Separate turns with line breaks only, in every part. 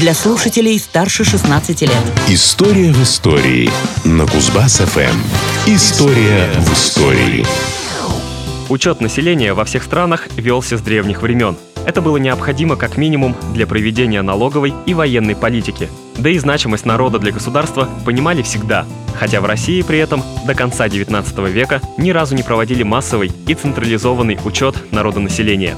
для слушателей старше 16 лет.
История в истории на Кузбасс-ФМ. История в истории.
Учет населения во всех странах велся с древних времен. Это было необходимо как минимум для проведения налоговой и военной политики. Да и значимость народа для государства понимали всегда, хотя в России при этом до конца 19 века ни разу не проводили массовый и централизованный учет народонаселения.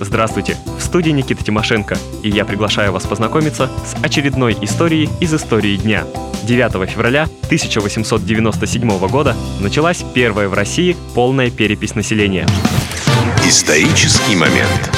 Здравствуйте, в студии Никита Тимошенко, и я приглашаю вас познакомиться с очередной историей из истории дня. 9 февраля 1897 года началась первая в России полная перепись населения.
Исторический момент.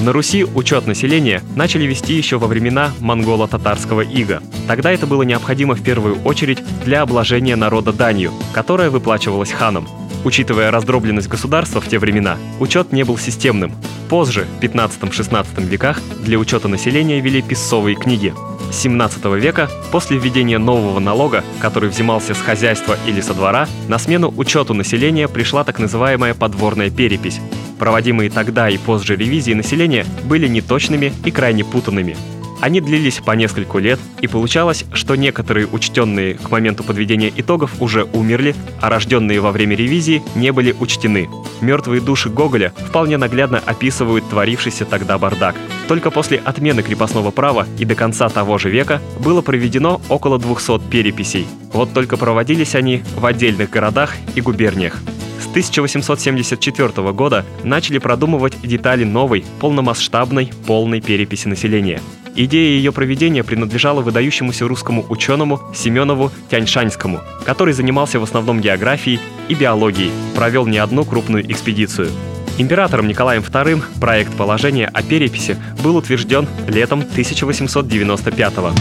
На Руси учет населения начали вести еще во времена монголо-татарского ига. Тогда это было необходимо в первую очередь для обложения народа данью, которая выплачивалась ханом. Учитывая раздробленность государства в те времена, учет не был системным. Позже, в 15-16 веках, для учета населения вели писцовые книги. С 17 века, после введения нового налога, который взимался с хозяйства или со двора, на смену учету населения пришла так называемая подворная перепись. Проводимые тогда и позже ревизии населения были неточными и крайне путанными. Они длились по нескольку лет, и получалось, что некоторые учтенные к моменту подведения итогов уже умерли, а рожденные во время ревизии не были учтены. Мертвые души Гоголя вполне наглядно описывают творившийся тогда бардак. Только после отмены крепостного права и до конца того же века было проведено около 200 переписей. Вот только проводились они в отдельных городах и губерниях. С 1874 года начали продумывать детали новой, полномасштабной, полной переписи населения. Идея ее проведения принадлежала выдающемуся русскому ученому Семенову Тяньшаньскому, который занимался в основном географией и биологией, провел не одну крупную экспедицию. Императором Николаем II проект положения о переписи был утвержден летом 1895 года.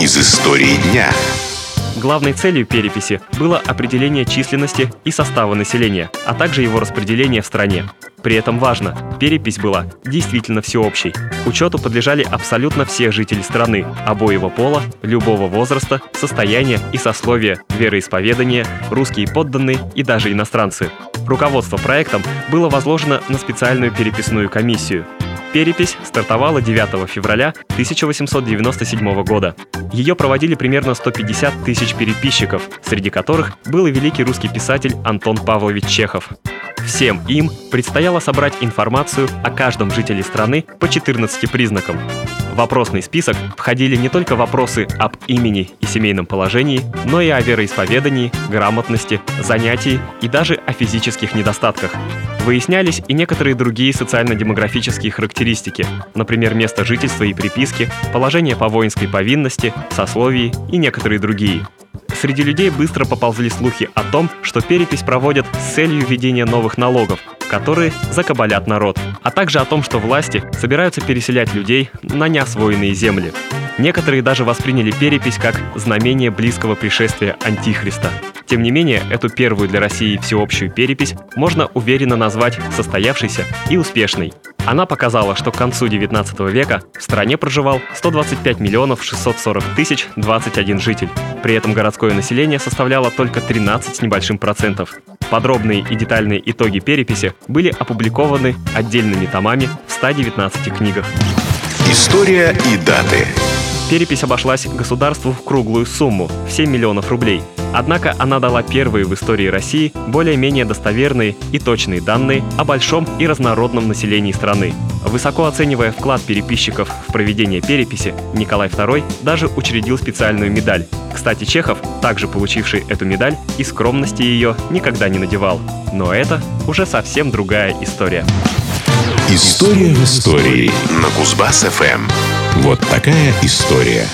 Из истории дня.
Главной целью переписи было определение численности и состава населения, а также его распределение в стране. При этом важно, перепись была действительно всеобщей. Учету подлежали абсолютно все жители страны, обоего пола, любого возраста, состояния и сословия, вероисповедания, русские подданные и даже иностранцы. Руководство проектом было возложено на специальную переписную комиссию. Перепись стартовала 9 февраля 1897 года. Ее проводили примерно 150 тысяч переписчиков, среди которых был и великий русский писатель Антон Павлович Чехов. Всем им предстояло собрать информацию о каждом жителе страны по 14 признакам. В вопросный список входили не только вопросы об имени и семейном положении, но и о вероисповедании, грамотности, занятии и даже о физических недостатках. Выяснялись и некоторые другие социально-демографические характеристики, например, место жительства и приписки, положение по воинской повинности, сословии и некоторые другие. Среди людей быстро поползли слухи о том, что перепись проводят с целью введения новых налогов, которые закабалят народ, а также о том, что власти собираются переселять людей на неосвоенные земли. Некоторые даже восприняли перепись как знамение близкого пришествия Антихриста. Тем не менее, эту первую для России всеобщую перепись можно уверенно назвать состоявшейся и успешной. Она показала, что к концу 19 века в стране проживал 125 миллионов 640 тысяч 21 житель. При этом городское население составляло только 13 с небольшим процентов. Подробные и детальные итоги переписи были опубликованы отдельными томами в 119 книгах.
История и даты.
Перепись обошлась государству в круглую сумму – в 7 миллионов рублей. Однако она дала первые в истории России более-менее достоверные и точные данные о большом и разнородном населении страны. Высоко оценивая вклад переписчиков в проведение переписи, Николай II даже учредил специальную медаль. Кстати, Чехов, также получивший эту медаль, и скромности ее никогда не надевал. Но это уже совсем другая история.
История в истории на Кузбасс-ФМ. Вот такая история.